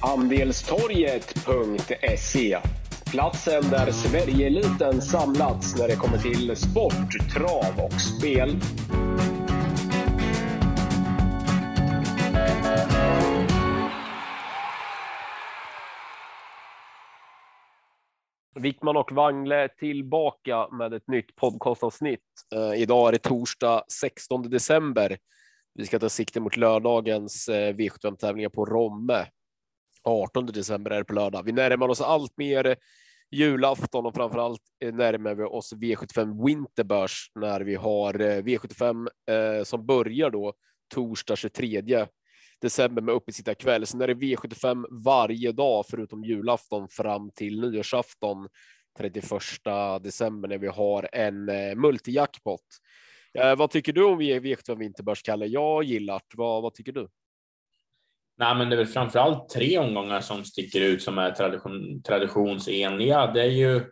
Andelstorget.se Platsen där Sverigeeliten samlats när det kommer till sport, trav och spel. Wickman och Wangle tillbaka med ett nytt podcastavsnitt. Eh, idag är det torsdag 16 december. Vi ska ta sikte mot lördagens eh, V75 tävlingar på Romme. 18 december är det på lördag. Vi närmar oss allt mer julafton och framför allt eh, närmar vi oss V75 Winterbörs när vi har eh, V75 eh, som börjar då torsdag 23 december med uppesittarkväll. Sen är det V75 varje dag förutom julafton fram till nyårsafton 31 december när vi har en eh, multijackpot. Eh, vad tycker du om V75 Vinterbörs, Kalle? Jag gillar vad, vad tycker du? Nej, men det är väl framför allt tre omgångar som sticker ut som är tradition, traditionsenliga. Det är ju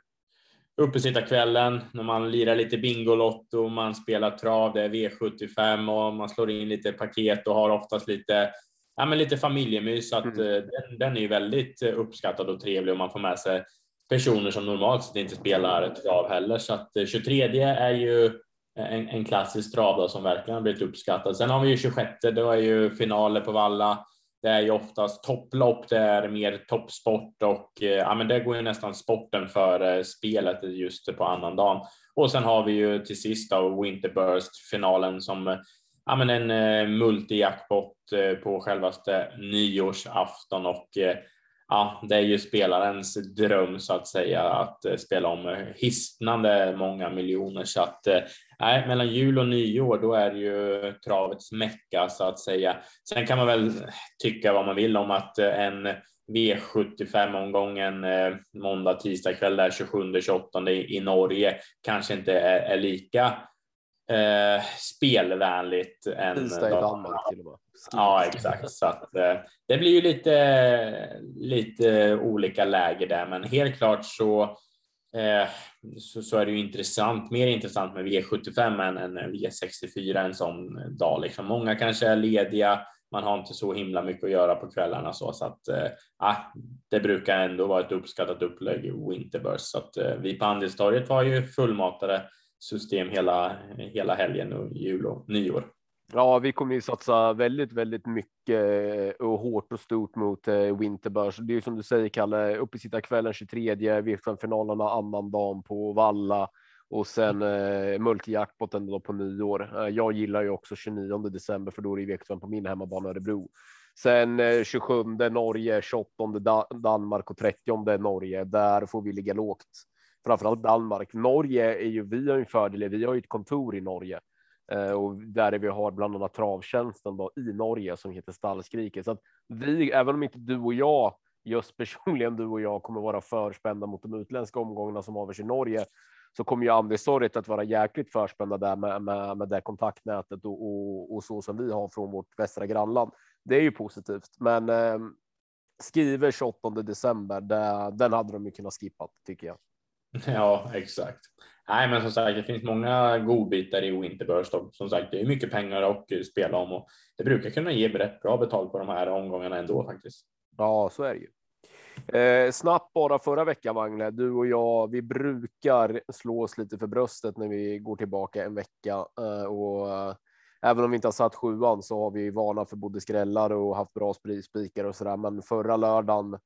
uppesittarkvällen när man lirar lite Bingolotto, man spelar trav, det är V75 och man slår in lite paket och har oftast lite, ja, men lite familjemys. Så att, mm. Eh, den, den, är ju väldigt eh, uppskattad och trevlig och man får med sig personer som normalt sett inte spelar trav heller. Så att 23 eh, är ju en, en klassisk trav som verkligen har blivit uppskattad. Sen har vi ju 26, då är ju finaler på Valla. Det är ju oftast topplopp, det är mer toppsport och eh, ja, men det går ju nästan sporten för spelet just på annandagen. Och sen har vi ju till sist då Winterburst finalen som ja, men en multi multijackpot eh, på självaste nyårsafton och ja, det är ju spelarens dröm så att säga att eh, spela om eh, hisnande många miljoner så att eh, nej, mellan jul och nyår, då är det ju travets mecka så att säga. Sen kan man väl tycka vad man vill om att en V75 omgången måndag, tisdag kväll där 27, 28 i, i Norge kanske inte är, är lika eh, spelvänligt. Tisdag i Danmark till och med. Ja, exakt. Så att, eh, det blir ju lite, lite olika läger där, men helt klart så eh, så, så, är det ju intressant, mer intressant med V75 än, än V64 en sån dag. Liksom. Många kanske är lediga, man har inte så himla mycket att göra på kvällarna så, så att eh, det brukar ändå vara ett uppskattat upplägg Winterburst. Så att eh, vi på Andelstorget var ju fullmatade system hela, hela helgen och jul och nyår. Ja, vi kommer ju satsa väldigt, väldigt mycket eh, och hårt och stort mot eh, Winterbörs. Det är ju som du säger, Kalle, uppesittarkvällen 23, V75-finalerna annan dagen på Valla och sen eh, multijackpoten då på nyår. Eh, jag gillar ju också 29 december för då är det V75 på min hemmabana Örebro. Sen eh, 27 Norge, 28 Danmark och 30 Norge. Där får vi ligga lågt. Framförallt Danmark. Norge är ju, vi har ju en fördel, vi har ju ett kontor i Norge Eh, och där vi har bland annat travtjänsten då, i Norge som heter Stallskriket. Så att vi, även om inte du och jag, just personligen du och jag kommer vara förspända mot de utländska omgångarna som avgörs i Norge, så kommer ju Andestorget att vara jäkligt förspända där med, med, med det kontaktnätet och, och, och, så som vi har från vårt västra grannland. Det är ju positivt, men eh, skriver 28 december, det, den hade de ju kunnat skippa tycker jag. Ja, exakt. Nej, men som sagt, det finns många godbitar i Winterburst och som sagt, det är mycket pengar att spela om och det brukar kunna ge rätt bra betalt på de här omgångarna ändå faktiskt. Ja, så är det ju. Eh, snabbt bara förra veckan, Wangle, du och jag, vi brukar slå oss lite för bröstet när vi går tillbaka en vecka eh, och eh, även om vi inte har satt sjuan så har vi vana för både skrällar och haft bra spikar och så där. Men förra lördagen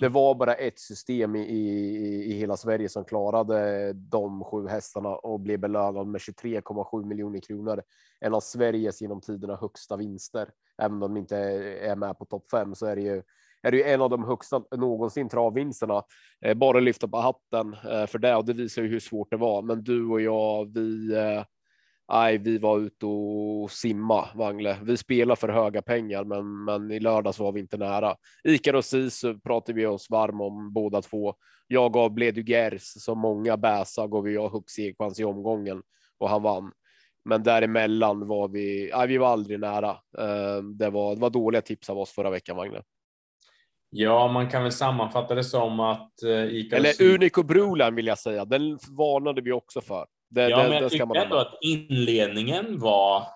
det var bara ett system i, i, i hela Sverige som klarade de sju hästarna och blev belönad med 23,7 miljoner kronor. En av Sveriges genom tiderna högsta vinster. Även om de inte är med på topp fem så är det ju är det ju en av de högsta någonsin travvinsterna. Eh, bara lyfta på hatten eh, för det och det visar ju hur svårt det var. Men du och jag, vi eh, Nej, vi var ute och simma Wangle. Vi spelar för höga pengar, men, men i lördags var vi inte nära. Ikar och Sisu pratade vi oss varm om båda två. Jag gav Bledugers som många bäsa gav jag Huxekvans i omgången och han vann. Men däremellan var vi. Nej, vi var aldrig nära. Eh, det var, det var dåliga tips av oss förra veckan, Wangle. Ja, man kan väl sammanfatta det som att eh, Icar Eller Unico Broline vill jag säga. Den varnade vi också för. Det, ja, det, men jag tycker ändå att inledningen var,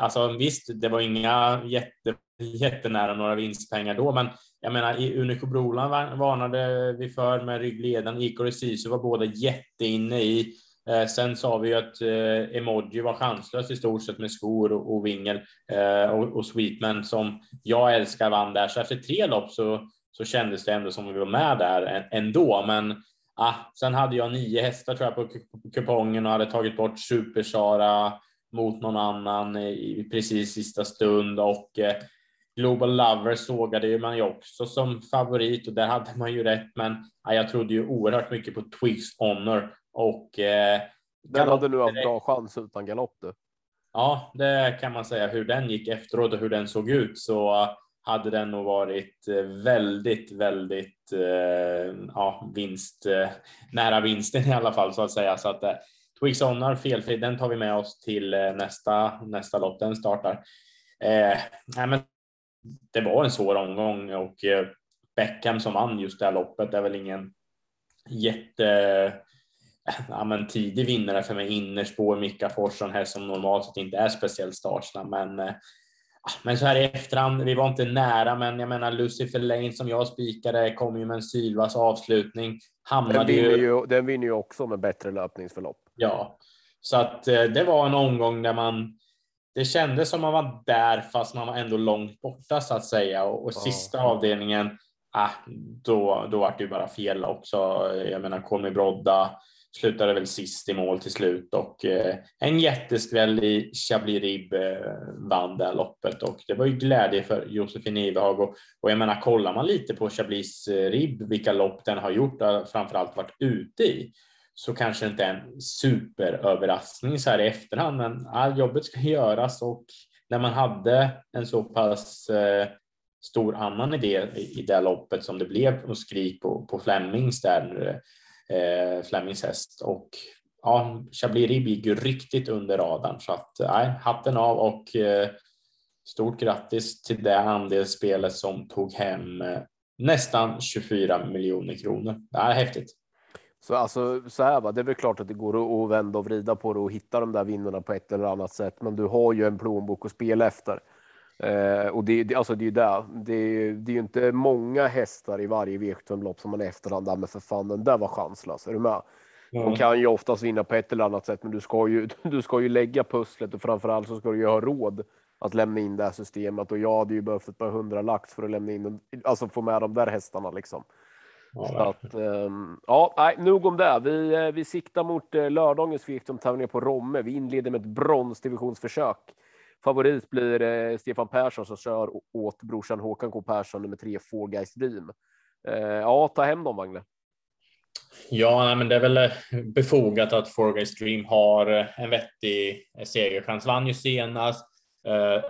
alltså visst, det var inga jätte jättenära några vinstpengar då, men jag menar Unico Broland varnade vi för med ryggleden. Ikor Sisu var båda jätteinne i. Eh, sen sa vi ju att eh, Emoji var chanslös i stort sett med skor och, och vingel eh, och, och Sweetman som jag älskar vann där. Så efter tre lopp så, så kändes det ändå som att vi var med där ändå. Men ah, sen hade jag nio hästar tror jag på kupongen och hade tagit bort Supersara mot någon annan i precis sista stund och eh, Global Lover sågade man ju också som favorit och där hade man ju rätt. Men ja, jag trodde ju oerhört mycket på Twigs Honor och. Eh, den hade nu haft bra chans utan galopp du. Ja, det kan man säga. Hur den gick efteråt och hur den såg ut så hade den nog varit eh, väldigt, väldigt eh, ja, vinst eh, nära vinsten i alla fall så att säga. Så att Twix Onar felfri, den tar vi med oss till nästa nästa lopp. Den startar. Eh, nej, men det var en svår omgång och Beckham som vann just det här loppet är väl ingen jätte ja, men tidig vinnare för mig. Innerspår, Mika Forsson här som normalt sett inte är speciellt startsnabb, men eh, men så här i efterhand, vi var inte nära, men jag menar Lucifer Lane som jag spikade kom ju med en Sylvas avslutning. Hamnade den, vinner ju, den vinner ju också med bättre löpningsförlopp. Ja, så att eh, det var en omgång där man det kändes som man var där fast man var ändå långt borta så att säga och, och sista avdelningen, ah, då, då var det ju bara fel också. Jag menar Kolmi Brodda slutade väl sist i mål till slut och eh, en jätteskväll i Chablis Rib vann det loppet och det var ju glädje för Josefin Ivehag och, och jag menar kollar man lite på Chablis Rib vilka lopp den har gjort, framförallt varit ute i så kanske inte en superöverraskning så här i efterhand, men all jobbet ska göras och när man hade en så pass eh, stor annan idé i, i det loppet som det blev och skrik på, på Flemings där, eh, eh, Flemings häst och ja, Chablis gick ju riktigt under radarn så att nej, hatten av och eh, stort grattis till det andelsspelet som tog hem eh, nästan 24 miljoner kronor. Det här är häftigt. Så alltså så här va, det är väl klart att det går att vända och vrida på det och hitta de där vinnarna på ett eller annat sätt. Men du har ju en plånbok att spela efter. Eh, och det, det, alltså det är ju det. Det, det är ju inte många hästar i varje V75-lopp som man efterhand, där, men för fan den där var chanslös. Är du med? Mm. De kan ju oftast vinna på ett eller annat sätt, men du ska ju, du ska ju lägga pusslet och framförallt så ska du ju ha råd att lämna in det här systemet och jag hade ju behövt ett par hundra lax för att lämna in, alltså få med de där hästarna liksom. Ja, så att, um, ja, nej, nog om det. Vi, eh, vi siktar mot uh, lördagens V75-tävlingar på Romme. Vi inleder med ett bronsdivisionsförsök. Favorit blir eh, Stefan Persson som kör åt brorsan Håkan K Persson nummer tre, Four Guys Dream. Eh, ja, ta hem dem, Magne. Ja, men det är väl eh, befogat att Four Guys Dream har eh, en vettig eh, segerchans. Vann ju senast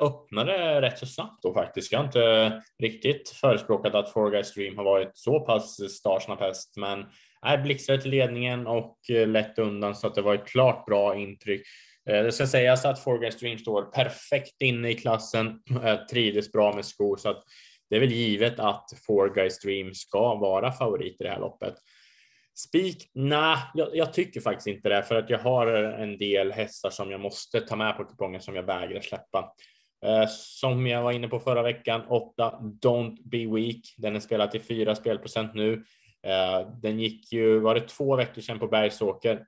öppnade rätt så snabbt då faktiskt. Jag har inte riktigt förespråkat att Four Guys Stream har varit så pass startsnabb häst, men är blixtrade till ledningen och lätt undan så att det var ett klart bra intryck. Eh, det ska sägas att Four Guys står perfekt inne i klassen, eh, trivdes bra med skor så att det är väl givet att Four Guys Dream ska vara favorit i det här loppet. Spik? Nej, jag, jag, tycker faktiskt inte det för att jag har en del hästar som jag måste ta med på kupongen som jag vägrar släppa. Eh, som jag var inne på förra veckan, 8 Don't Be Weak. Den är spelad till 4 spelprocent nu. Eh, den gick ju, var det två veckor sedan på Bergsåker.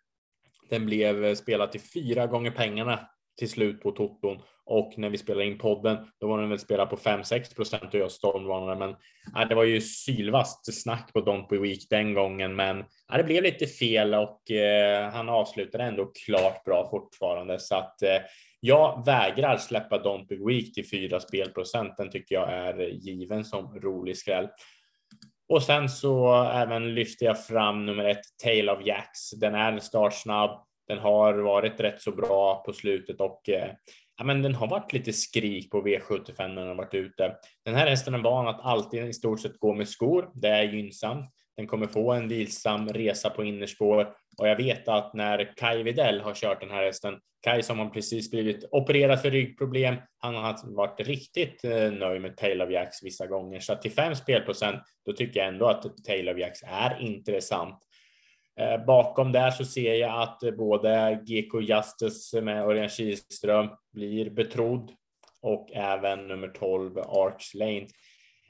Den blev eh, spelad till fyra gånger pengarna till slut på toton och när vi spelade in podden, då var den väl spelad på 5-6 procent och jag stormvarnade. Men äh, det var ju sylvast snack på Don't Be Weak den gången, men äh, det blev lite fel och eh, han avslutade ändå klart bra fortfarande så att eh, jag vägrar släppa Don't Be Weak till 4 spelprocent. Den tycker jag är given som rolig skräll. Och sen så även lyfter jag fram nummer ett, Tail of Jacks. Den är startsnabb. Den har varit rätt så bra på slutet och eh, ja, men den har varit lite skrik på V75 när den har varit ute. Den här hästen är van att alltid i stort sett gå med skor. Det är gynnsamt. Den kommer få en vilsam resa på innerspår och jag vet att när Kai Videll har kört den här hästen, Kai som har precis blivit opererad för ryggproblem, han har varit riktigt eh, nöjd med Tail of Jacks vissa gånger. Så till 5 spelprocent, då tycker jag ändå att Tail of Jacks är intressant. Eh, bakom där så ser jag att eh, både GK Justice med Örjan Kihlström blir betrodd. och även nummer 12 Arch Lane.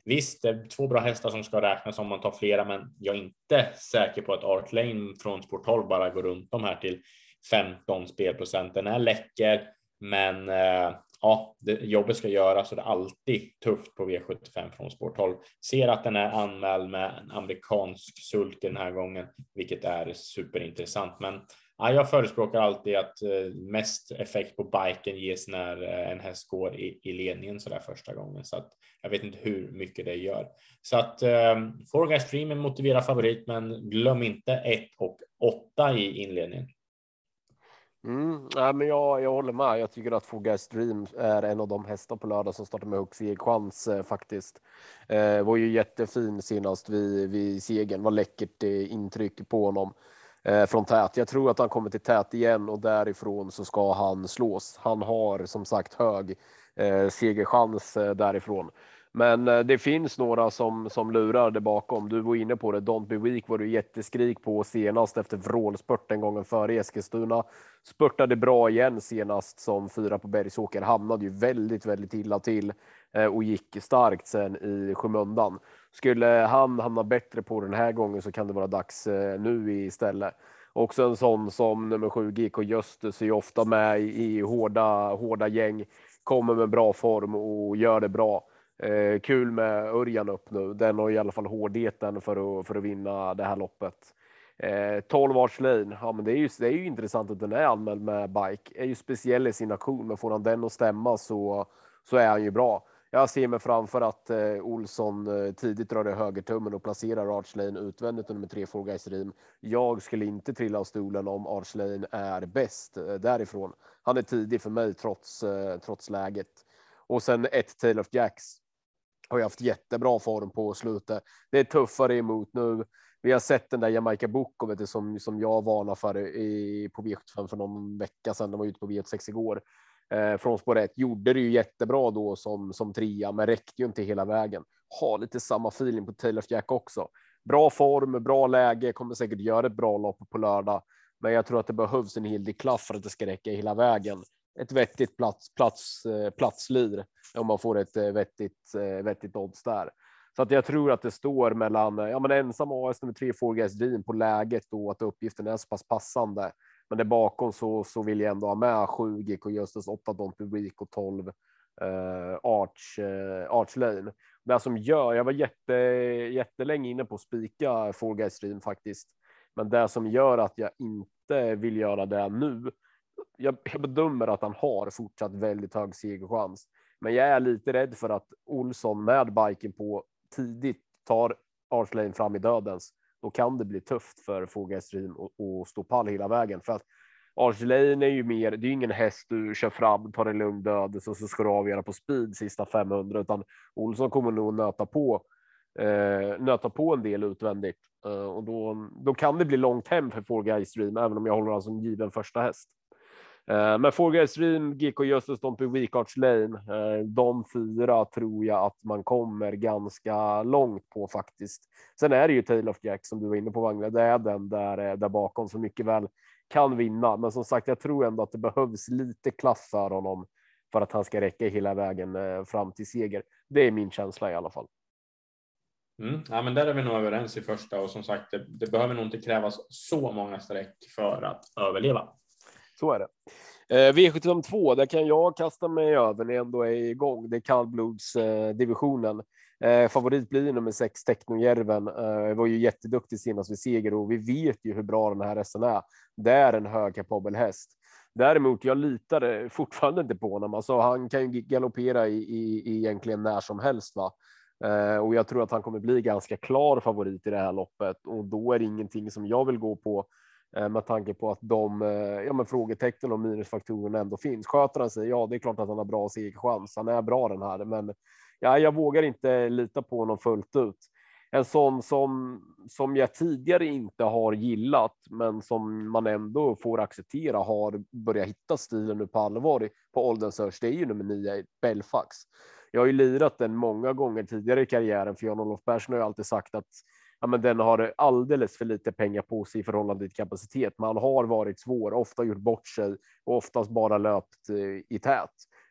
Visst, det är två bra hästar som ska räknas om man tar flera, men jag är inte säker på att Art Lane från Sport 12 bara går runt de här till 15 spelprocent. Den är läcker, men eh, ja, det, jobbet ska göras och det är alltid tufft på V75 från Sport 12. Ser att den är anmäld med en amerikansk sulk den här gången, vilket är superintressant. Men ja, jag förespråkar alltid att eh, mest effekt på biken ges när eh, en häst går i, i ledningen så där första gången. Så att jag vet inte hur mycket det gör. Så att eh, Four Guys Dream är motiverad favorit, men glöm inte 1 och 8 i inledningen. Mm, ja, men jag, jag håller med. Jag tycker att Four Guys Dream är en av de hästar på lördag som startar med högst chans eh, faktiskt. Eh, var ju jättefin senast vid, vid segern. Var läckert eh, intryck på honom Eh, från tät. Jag tror att han kommer till tät igen och därifrån så ska han slås. Han har som sagt hög eh, segerchans eh, därifrån. Men eh, det finns några som, som lurar där bakom. Du var inne på det. Don't be weak var du jätteskrik på senast efter vrålspurten gången före Eskilstuna. Spurtade bra igen senast som fyra på Bergsåker. Hamnade ju väldigt, väldigt illa till Eh, och gick starkt sen i skymundan. Skulle han hamna bättre på den här gången så kan det vara dags eh, nu istället. Också en sån som nummer sju GK Göstes är ofta med i hårda, hårda gäng, kommer med bra form och gör det bra. Eh, kul med Örjan upp nu. Den har i alla fall hårdheten för att, för att vinna det här loppet. Eh, 12 Arts Lane, ja, men det är, ju, det är ju intressant att den är anmäld med bike. Är ju speciell i sin aktion, men får han den att stämma så, så är han ju bra. Jag ser mig framför att eh, Olsson eh, tidigt drar i högertummen och placerar Archlane utvändigt utvändigt nummer tre Four Guys Rim. Jag skulle inte trilla av stolen om Archlane är bäst eh, därifrån. Han är tidig för mig trots, eh, trots läget. Och sen ett Tail of Jacks har ju haft jättebra form på slutet. Det är tuffare emot nu. Vi har sett den där Jamaica Boko som, som jag varnade för i, på V75 för någon vecka sedan. De var ute på V86 igår. Eh, från spår 1 gjorde det ju jättebra då som, som trea, men räckte ju inte hela vägen. Har lite samma feeling på Taylor Jack också. Bra form, bra läge, kommer säkert göra ett bra lopp på lördag. Men jag tror att det behövs en hel del klaff för att det ska räcka hela vägen. Ett vettigt plats, plats, eh, platslir om man får ett eh, vettigt, eh, vettigt odds där. Så att jag tror att det står mellan ja, men ensam AS nummer tre, Four Guys Dream på läget då att uppgiften är så pass passande. Men det bakom så, så vill jag ändå ha med 7 GK Justus, 8 Don't Be Weak och 12 eh, Arch, eh, Arch Lane. Det som gör, jag var jätte, jättelänge inne på att spika Four Guys Stream faktiskt. Men det som gör att jag inte vill göra det nu. Jag, jag bedömer att han har fortsatt väldigt hög segerchans. Men jag är lite rädd för att Olsson med biken på tidigt tar Arch Lane fram i dödens då kan det bli tufft för Foga att stå pall hela vägen för att argelain är ju mer. Det är ingen häst du kör fram, tar en lugn död så, så ska du avgöra på speed sista 500 utan Olsson kommer nog nöta på eh, nöta på en del utvändigt eh, och då, då kan det bli långt hem för Four Guys Stream, även om jag håller honom som given första häst. Eh, men Four Guys Dream, GK Justus, Dompy Weekarts Lane, eh, de fyra tror jag att man kommer ganska långt på faktiskt. Sen är det ju Tail of Jack som du var inne på Wangla, det är den där, eh, där bakom som mycket väl kan vinna. Men som sagt, jag tror ändå att det behövs lite klass för honom för att han ska räcka hela vägen fram till seger. Det är min känsla i alla fall. Mm, ja, men där är vi nog överens i första och som sagt, det, det behöver nog inte krävas så många streck för att överleva. Så är det. Eh, V752, där kan jag kasta mig över när jag ändå är igång. Det är kallblodsdivisionen. Eh, eh, favorit blir nummer sex, Technojärven. Eh, var ju jätteduktig senast vid seger och vi vet ju hur bra den här hästen är. Det är en högkapabel häst. Däremot, jag litar eh, fortfarande inte på honom. Alltså, han kan ju galoppera i, i, i egentligen när som helst. Va? Eh, och jag tror att han kommer bli ganska klar favorit i det här loppet och då är det ingenting som jag vill gå på Eh, med tanke på att de eh, ja, men frågetecknen och minusfaktorerna ändå finns. Sköter han sig? Ja, det är klart att han har bra segerchans. Han är bra den här, men ja, jag vågar inte lita på honom fullt ut. En sån som som jag tidigare inte har gillat, men som man ändå får acceptera har börjat hitta stilen nu på allvar på Oldensearch. Det är ju nummer nio Belfax. Jag har ju lirat den många gånger tidigare i karriären, för Jan-Olof Persson har ju alltid sagt att ja, men den har alldeles för lite pengar på sig i förhållande till kapacitet. Man har varit svår, ofta gjort bort sig och oftast bara löpt eh, i tät.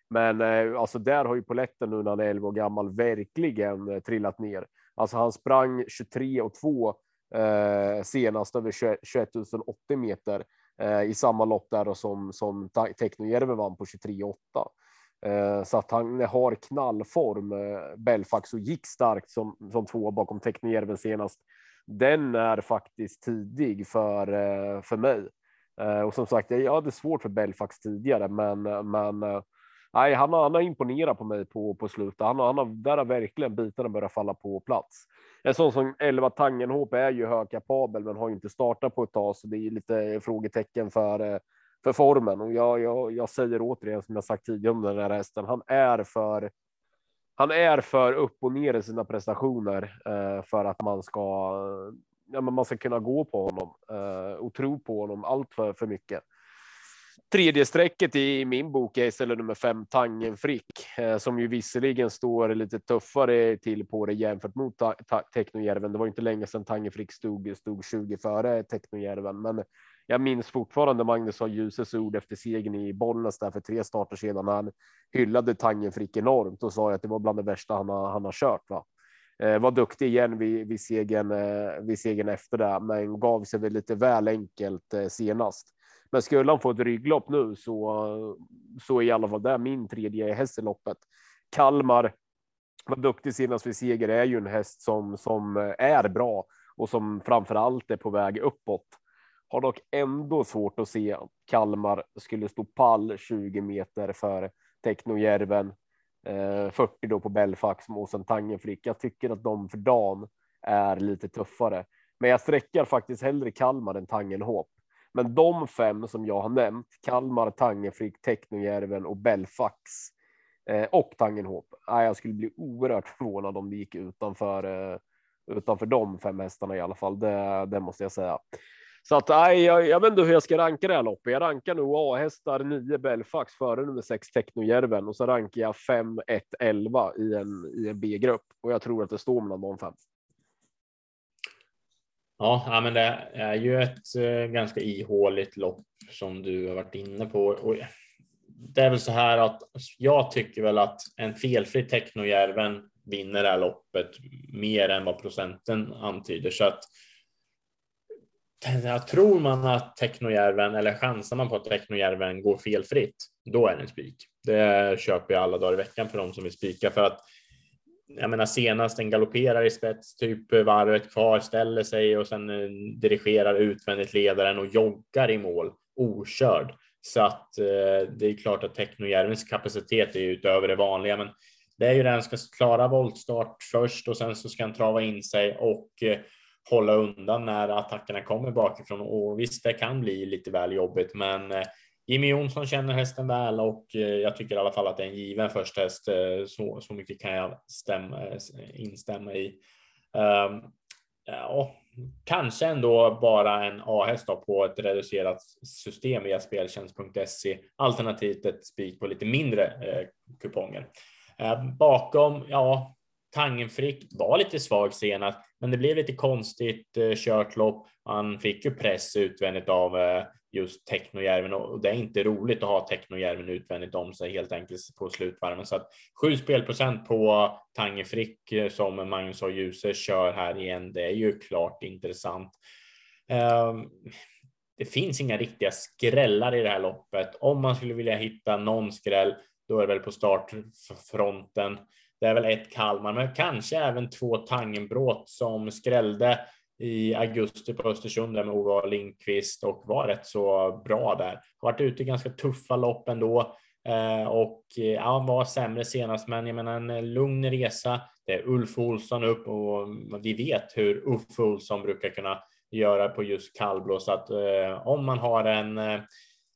Men eh, alltså där har ju poletten nu när han är 11 år gammal verkligen eh, trillat ner. Alltså han sprang 23 och 2 eh, senast över 21 080 meter eh, i samma lopp där och som som Teknojärvi vann på 23 och 8. Eh, så att han har knallform. Eh, Belfax och gick starkt som som två bakom Teknijärven senast. Den är faktiskt tidig för eh, för mig. Och som sagt, jag hade svårt för Belfax tidigare, men men nej, han har, han har imponerat på mig på, på slutet. Han har, han har, där har verkligen bitarna börjat falla på plats. En sån som 11 Tangenhop är ju högkapabel, men har inte startat på ett tag, så det är lite frågetecken för, eh, för formen. Och jag, jag, jag säger återigen som jag sagt tidigare om den här hästen, han är för han är för upp och ner i sina prestationer eh, för att man ska, ja, men man ska kunna gå på honom eh, och tro på honom allt för, för mycket. Tredje strecket i min bok är istället nummer fem Tangenfrick eh, som ju visserligen står lite tuffare till på det jämfört mot ta ta Teknojärven. Det var inte länge sedan Tangen Frick stod stod 20 före Teknojärven, men jag minns fortfarande Magnus har Ljuses ord efter segern i Bollnäs där för tre starter sedan. Han hyllade Tangenfrick enormt och sa att det var bland det värsta han har, han har kört. Va? Eh, var duktig igen vid, vid segern eh, vid segern efter det, men gav sig väl lite väl enkelt eh, senast. Men skulle han få ett rygglopp nu så, så är i alla fall det min tredje häst i loppet. Kalmar var duktig senast vid seger är ju en häst som, som eh, är bra och som framför allt är på väg uppåt. Har dock ändå svårt att se att Kalmar skulle stå pall 20 meter för Technojärven, Eh, 40 då på Belfax och sen Tangenflick. Jag tycker att de för dagen är lite tuffare, men jag sträckar faktiskt hellre Kalmar än Tangenhop. Men de fem som jag har nämnt, Kalmar, Tangenflick, Technojärven och Belfax eh, och Tangenhop. Eh, jag skulle bli oerhört förvånad om det gick utanför, eh, utanför de fem hästarna i alla fall. Det, det måste jag säga. Så att nej, jag, jag vet inte hur jag ska ranka det här loppet. Jag rankar nog A-hästar 9 Belfax före nummer 6 Technojärven och så rankar jag 5, 1, 11 i en, i en B-grupp och jag tror att det står mellan de fem. Ja, men det är ju ett eh, ganska ihåligt lopp som du har varit inne på. Och det är väl så här att jag tycker väl att en felfri Technojärven vinner det här loppet mer än vad procenten antyder. Så att tror man att Technojärven eller chansar man på att Technojärven går felfritt, då är det en spik. Det köper jag alla dagar i veckan för de som vill spika för att jag menar senast den galopperar i spets, typ varvet kvar, ställer sig och sen eh, dirigerar utvändigt ledaren och joggar i mål okörd. Så att eh, det är klart att Technojärvens kapacitet är utöver det vanliga, men det är ju den ska klara voltstart först och sen så ska han trava in sig och eh, hålla undan när attackerna kommer bakifrån. Och visst, det kan bli lite väl jobbigt, men eh, Jimmy Jonsson känner hästen väl och eh, jag tycker i alla fall att det är en given första häst. Eh, så, så mycket kan jag stämma, instämma i. Um, ja, kanske ändå bara en A-häst på ett reducerat system via speltjänst.se alternativt ett spik på lite mindre eh, kuponger. Eh, bakom, ja, Tangenfrick var lite svag senast, men det blev lite konstigt eh, kört lopp. Han fick ju press utvändigt av eh, just Technojärven och det är inte roligt att ha Technojärven utvändigt om sig helt enkelt på slutvarven. Så att sju spelprocent på Tange Frick eh, som Magnus och Ljuse kör här igen. Det är ju klart intressant. Um, det finns inga riktiga skrällar i det här loppet. Om man skulle vilja hitta någon skräll, då är det väl på startfronten. Det är väl ett Kalmar, men kanske även två Tangenbråt som skrällde i augusti på Östersund med Ove Lindqvist och var rätt så bra där. Har varit ute i ganska tuffa lopp ändå eh, och eh, ja, var sämre senast, men jag menar en eh, lugn resa. Det är Ulf Olsson upp och vi vet hur Uffe Olsson brukar kunna göra på just kallblå så att eh, om man har en eh,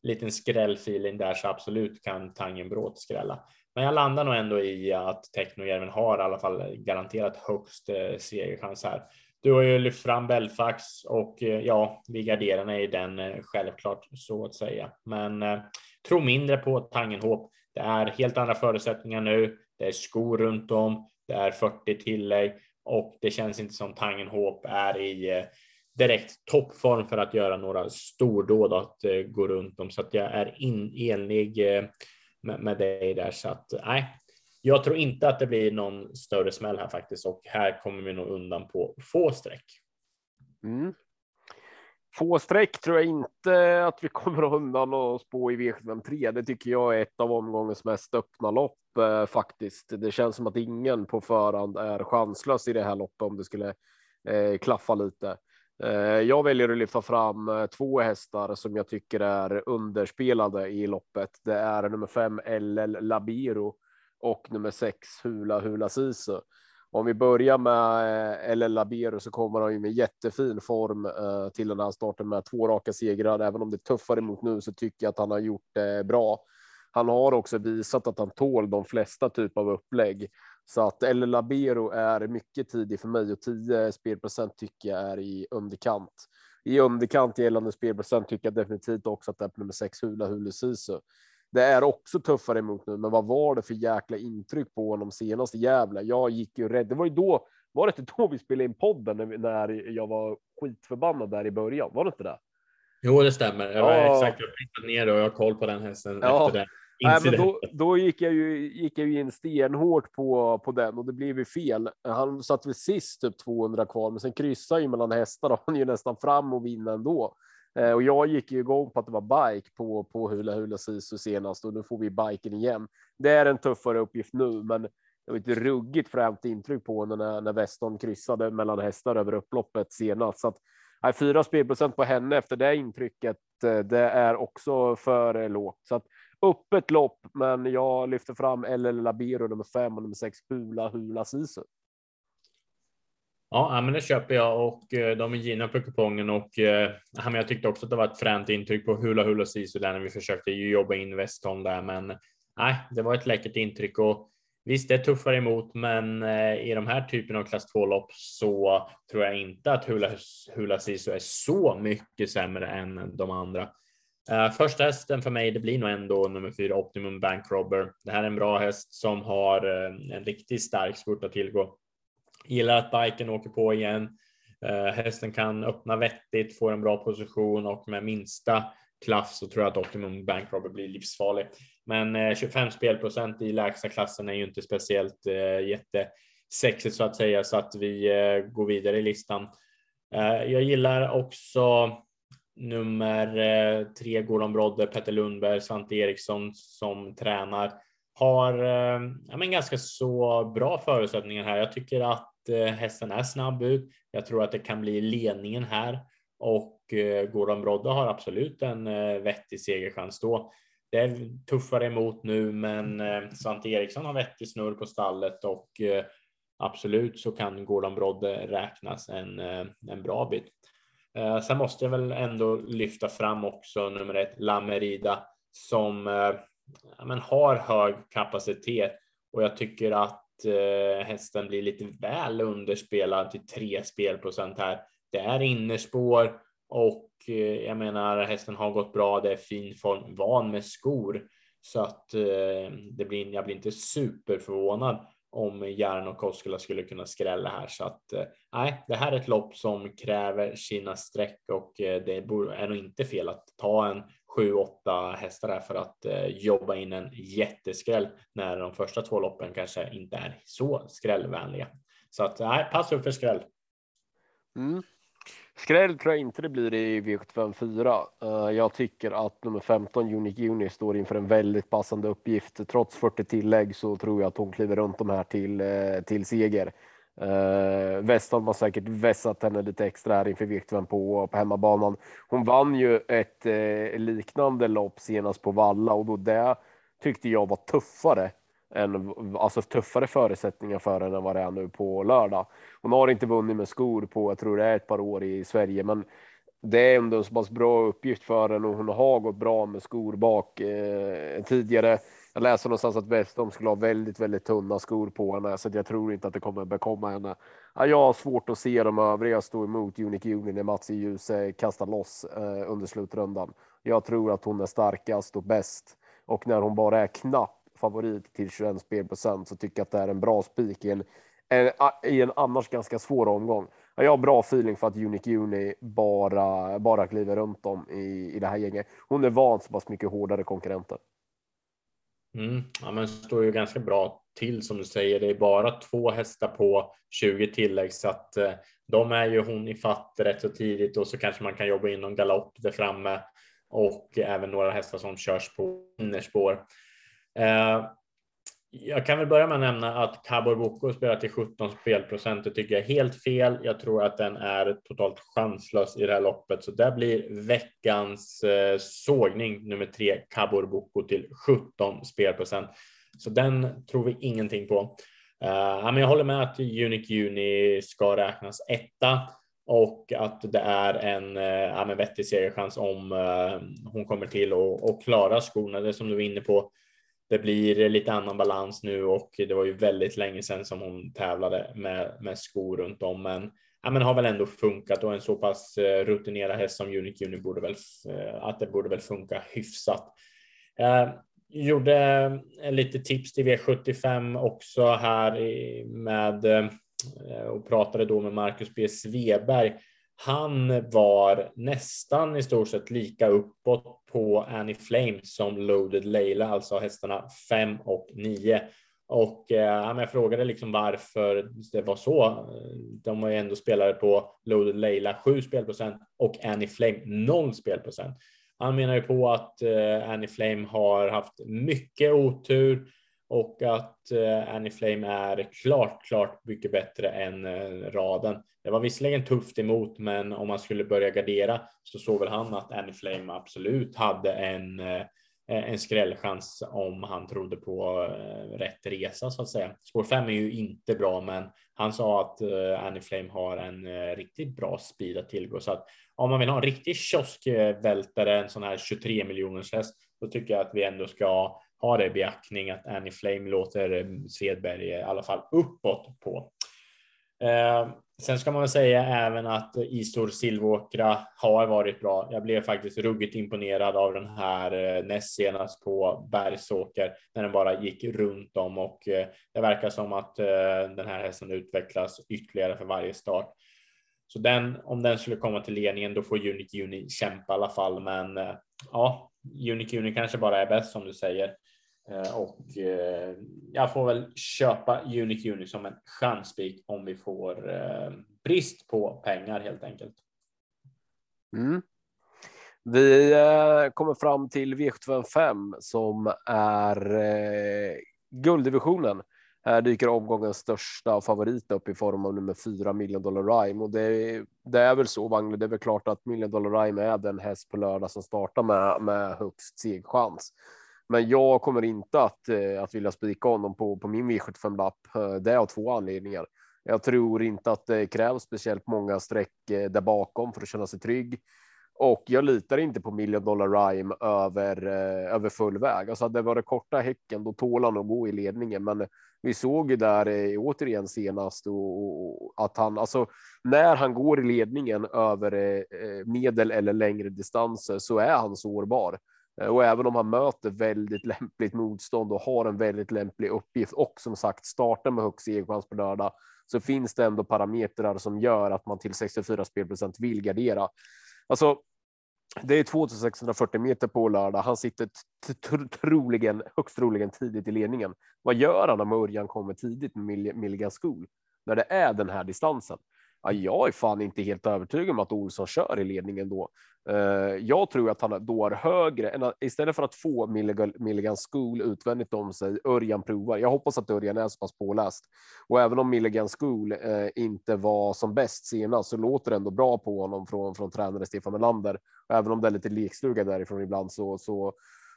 liten skrällfeeling där så absolut kan Tangenbråt skrälla. Men jag landar nog ändå i att Technojärven har i alla fall garanterat högst eh, segerchans här. Du har ju lyft fram Belfax och eh, ja, vi garderarna i den eh, självklart så att säga. Men eh, tro mindre på Tangenhop. Det är helt andra förutsättningar nu. Det är skor runt om. Det är 40 tillägg och det känns inte som Tangenhop är i eh, direkt toppform för att göra några stordåd att eh, gå runt om. Så att jag är in, enig eh, med, med dig där. Så att nej, jag tror inte att det blir någon större smäll här faktiskt och här kommer vi nog undan på få streck. Mm. Få streck tror jag inte att vi kommer undan och spå i V753. Det tycker jag är ett av omgångens mest öppna lopp eh, faktiskt. Det känns som att ingen på förhand är chanslös i det här loppet om det skulle eh, klaffa lite. Eh, jag väljer att lyfta fram eh, två hästar som jag tycker är underspelade i loppet. Det är nummer fem LL Labiro och nummer sex Hula Hula Sisu. Om vi börjar med eh, LL Labero så kommer han ju med jättefin form till den här starten med två raka segrar. Även om det är tuffare mot nu så tycker jag att han har gjort det bra. Han har också visat att han tål de flesta typer av upplägg så att LL Labero är mycket tidig för mig och 10 spelprocent tycker jag är i underkant. I underkant gällande spelprocent tycker jag definitivt också att det är nummer sex Hula Sisu. Det är också tuffare emot nu, men vad var det för jäkla intryck på honom senast i Gävle? Jag gick ju rädd. Det var ju då. Var det inte då vi spelade in podden när jag var skitförbannad där i början? Var det inte det? Jo, det stämmer. Jag var ja. exakt jag ner och jag har koll på den hästen ja. efter det. Nej, men då, då gick jag ju gick jag ju in stenhårt på på den och det blev ju fel. Han satt väl sist typ 200 kvar, men sen kryssade ju mellan hästar och han är ju nästan fram och vinna ändå. Eh, och jag gick ju igång på att det var bike på, på Hula Hula Sisu senast och nu får vi biken igen. Det är en tuffare uppgift nu, men det var ett ruggigt främt intryck på när, när Weston kryssade mellan hästar över upploppet senast. Så att, nej, fyra spelprocent på henne efter det intrycket, eh, det är också för lågt. Så att öppet lopp, men jag lyfter fram LL Labiro nummer fem och nummer sex Hula Hula Sisu. Ja, men det köper jag och eh, de är givna på kupongen och eh, men jag tyckte också att det var ett fränt intryck på Hula Hula Sisu där när vi försökte jobba in Westholm där, men nej, det var ett läckert intryck och visst, det är tuffare emot, men eh, i de här typen av klass 2 lopp så tror jag inte att Hula Hula Sisu är så mycket sämre än de andra. Eh, första hästen för mig, det blir nog ändå nummer fyra Optimum Bank Robber. Det här är en bra häst som har eh, en riktigt stark spurt att tillgå Gillar att biken åker på igen. Uh, hästen kan öppna vettigt, får en bra position och med minsta klaff så tror jag att Optimum Bank Robber blir livsfarlig. Men uh, 25 spelprocent i lägsta klassen är ju inte speciellt uh, jättesexigt så att säga så att vi går vidare i listan. jag gillar också nummer eh, tre Gordon Brodde, Petter Lundberg, Svante Eriksson som tränar har eh, ja, men ganska så bra förutsättningar här. Jag tycker att eh, hästen är snabb ut. Jag tror att det kan bli ledningen här och Gordon Brodde har absolut en vettig segerchans då. Det är tuffare emot nu, men Svante Eriksson har vettig snurr på stallet och absolut så kan Gordon Brodde räknas en, en bra bit. Eh, sen måste jag väl ändå lyfta fram också nummer ett Lamerida som eh, men har hög kapacitet och jag tycker att eh, hästen blir lite väl underspelad till tre spelprocent här. Det är innerspår och eh, jag menar hästen har gått bra. Det är fin form, van med skor så att eh, det blir. Jag blir inte superförvånad om Järn och Koskela skulle kunna skrälla här så att eh, nej, det här är ett lopp som kräver sina streck och eh, det är nog inte fel att ta en sju, åtta hästar här för att eh, jobba in en jätteskräll när de första två loppen kanske inte är så skrällvänliga. Så att nej, pass upp för skräll. Mm. Skräll tror jag inte det blir i V754. Uh, eh, jag tycker att nummer 15 Unique Uni står inför en väldigt passande uppgift. Trots 40 tillägg så tror jag att hon kliver runt de här till, uh, till seger. Uh, Westholm har säkert vässat henne lite extra här inför Virtuven på, på hemmabanan. Hon vann ju ett uh, liknande lopp senast på Valla och då det tyckte jag var tuffare än alltså tuffare förutsättningar för henne än vad det är nu på lördag. Hon har inte vunnit med skor på, jag tror det är ett par år i Sverige, men det är ändå en så pass bra uppgift för henne och hon har gått bra med skor bak eh, tidigare. Jag läste någonstans att Westholm skulle ha väldigt, väldigt tunna skor på henne, så jag tror inte att det kommer bekomma henne. Ja, jag har svårt att se de övriga stå emot Unique Union när Mats i ljus kastar loss eh, under slutrundan. Jag tror att hon är starkast och bäst och när hon bara är knapp favorit till 21 spelprocent så tycker jag att det är en bra spik i en, en, ah, i en annars ganska svår omgång. Jag har bra feeling för att Unique Uni bara, bara kliver runt om i, i det här gänget. Hon är van så pass mycket hårdare konkurrenter. Mm. Ja, men står ju ganska bra till som du säger. Det är bara två hästar på 20 tillägg så att eh, de är ju hon i fatt rätt så tidigt och så kanske man kan jobba in någon galopp där framme och även några hästar som körs på innerspår. Eh, jag kan väl börja med att nämna att Kabor Boko spelar till 17 spelprocent. Det tycker jag är helt fel. Jag tror att den är totalt chanslös i det här loppet, så där blir veckans eh, sågning nummer tre Kabor Boko till 17 spelprocent. Så den tror vi ingenting på. Eh, men jag håller med att Unique Uni ska räknas etta och att det är en eh, ja, vettig segerchans om hon kommer till och, och klara skorna. Det som du var inne på det blir lite annan balans nu och det var ju väldigt länge sedan som hon tävlade med, med skor runt om. Men, ja, men har väl ändå funkat och en så pass eh, rutinerad häst som Unic Uni borde väl eh, att det borde väl funka hyfsat. Eh, gjorde eh, lite tips till V75 också här med och pratade då med Marcus B Sveberg han var nästan i stort sett lika uppåt på Annie Flame som Loaded Leila, alltså hästarna 5 och 9. Och eh, jag frågade liksom varför det var så. De var ju ändå spelare på Loaded Leila 7 spelprocent och Annie Flame 0 spelprocent. Han menar ju på att eh, Annie Flame har haft mycket otur och att eh, Annie Flame är klart, klart mycket bättre än eh, raden. Det var visserligen tufft emot, men om man skulle börja gardera så såg väl han att Annie Flame absolut hade en, eh, en skrällchans om han trodde på eh, rätt resa så att säga. Spår 5 är ju inte bra, men han sa att eh, Annie Flame har en eh, riktigt bra speed att tillgå så att om man vill ha en riktig kioskvältare, en sån här 23 miljoners häst, då tycker jag att vi ändå ska ha det i beaktning att Annie Flame låter eh, Svedberg eh, i alla fall uppåt på. Eh, sen ska man väl säga även att Isor Silvåkra har varit bra. Jag blev faktiskt ruggigt imponerad av den här eh, näst senast på Bergsåker när den bara gick runt om och eh, det verkar som att eh, den här hästen utvecklas ytterligare för varje start. Så den, om den skulle komma till ledningen, då får Unique Uni kämpa i alla fall. Men eh, ja, Unique Uni kanske bara är bäst som du säger. Eh, och eh, jag får väl köpa Unic Unic som en chanspik om vi får eh, brist på pengar helt enkelt. Mm. Vi kommer fram till V75 som är gulddivisionen. Här dyker omgångens största favorit upp i form av nummer fyra Million Dollar Rhyme och det, det är väl så Wangle. Det är väl klart att Million Dollar Rhyme är den häst på lördag som startar med med högst segchans. Men jag kommer inte att, eh, att vilja spika honom på, på min V75 lapp. Eh, det är av två anledningar. Jag tror inte att det krävs speciellt många streck eh, där bakom för att känna sig trygg. Och jag litar inte på million dollar rhyme över, över full väg. Alltså hade det varit korta häcken, då tål han att gå i ledningen. Men vi såg ju där återigen senast och, och, att han, alltså när han går i ledningen över medel eller längre distanser så är han sårbar. Eh, och även om han möter väldigt lämpligt motstånd och har en väldigt lämplig uppgift och som sagt startar med högst segerchans på lördag så finns det ändå parametrar som gör att man till 64 spelprocent vill gardera. Alltså, det är 2640 meter på lördag. Han sitter troligen högst troligen tidigt i ledningen. Vad gör han om Örjan kommer tidigt med Milligan School när det är den här distansen? Ja, jag är fan inte helt övertygad om att Olsson kör i ledningen då. Uh, jag tror att han då är högre än att, istället för att få Milligan, School utvändigt om sig. Örjan provar. Jag hoppas att Örjan är så pass påläst och även om Milligan School uh, inte var som bäst senast så låter det ändå bra på honom från från tränare Stefan Melander. Och även om det är lite lekstuga därifrån ibland så så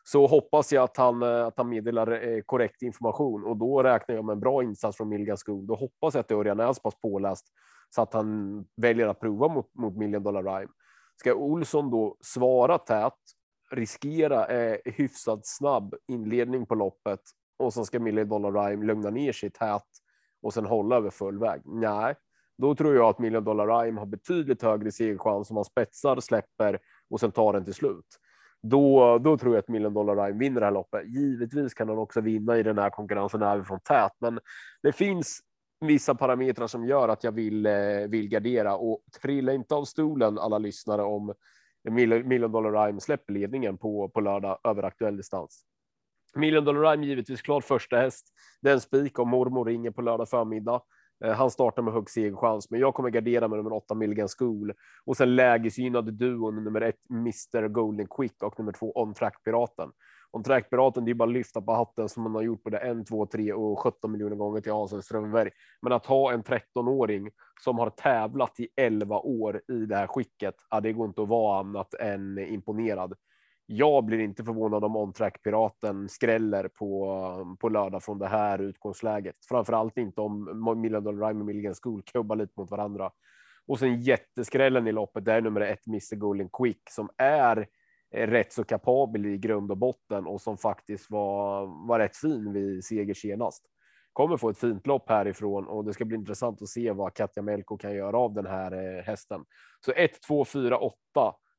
så hoppas jag att han eh, att han meddelar korrekt information och då räknar jag med en bra insats från Milligan School. Då hoppas jag att Örjan är så pass påläst så att han väljer att prova mot, mot Million Dollar Rhyme. Ska Olsson då svara tät, riskera eh, hyfsat snabb inledning på loppet och sen ska Million Dollar Rhyme lugna ner sig tät och sen hålla över full väg? Nej, då tror jag att Million Dollar Rhyme har betydligt högre segerchans om man spetsar, släpper och sen tar den till slut. Då, då tror jag att Million Dollar Rhyme vinner det här loppet. Givetvis kan han också vinna i den här konkurrensen även från tät, men det finns vissa parametrar som gör att jag vill, eh, vill gardera och trilla inte av stolen alla lyssnare om Million Dollar Rhyme släpper ledningen på, på lördag över aktuell distans. Million Dollar Rhyme givetvis klart första häst. Den spik om mormor ringer på lördag förmiddag. Eh, han startar med hög segerchans, men jag kommer gardera med nummer åtta Milligan School och sen lägesgynnade duon nummer ett Mr Golden Quick och nummer två On Track Piraten. On Track Piraten, det är bara lyfta på hatten som man har gjort både en, två, tre och 17 miljoner gånger till Hansen Strömberg. Men att ha en 13-åring som har tävlat i 11 år i det här skicket, ja, det går inte att vara annat än imponerad jag blir inte förvånad om on-track piraten skräller på på lördag från det här utgångsläget. Framför allt inte om Million Dollar Rhyme och Milligan School kubbar lite mot varandra. Och sen jätteskrällen i loppet. Det är nummer ett Mr Golden Quick som är Eh, rätt så kapabel i grund och botten och som faktiskt var var rätt fin vid seger senast. Kommer få ett fint lopp härifrån och det ska bli intressant att se vad Katja Melko kan göra av den här eh, hästen. Så 1, 2, 4, 8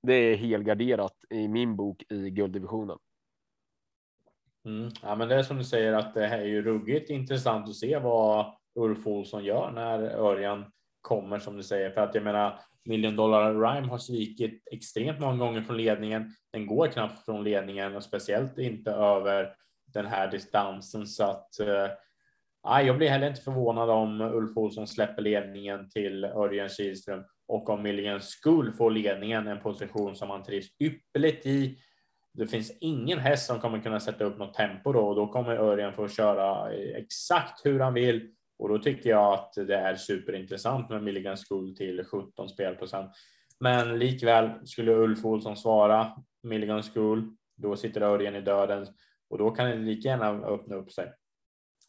det är helgarderat i min bok i gulddivisionen. Mm. Ja, men det är som du säger att det här är ju ruggigt intressant att se vad Ulf Olsson gör när Örjan kommer som du säger. För att jag menar, Million Dollar Rhyme har svikit extremt många gånger från ledningen. Den går knappt från ledningen och speciellt inte över den här distansen. Så att eh, jag blir heller inte förvånad om Ulf Olsson släpper ledningen till Örjan Kihlström och om Million School får ledningen, en position som han trivs ypperligt i. Det finns ingen häst som kommer kunna sätta upp något tempo då och då kommer Örjan få köra eh, exakt hur han vill. Och då tycker jag att det är superintressant med Milligan School till 17 spelprocent. Men likväl skulle Ulf Olsson svara Milligan School, då sitter Örjan i döden och då kan det lika gärna öppna upp sig.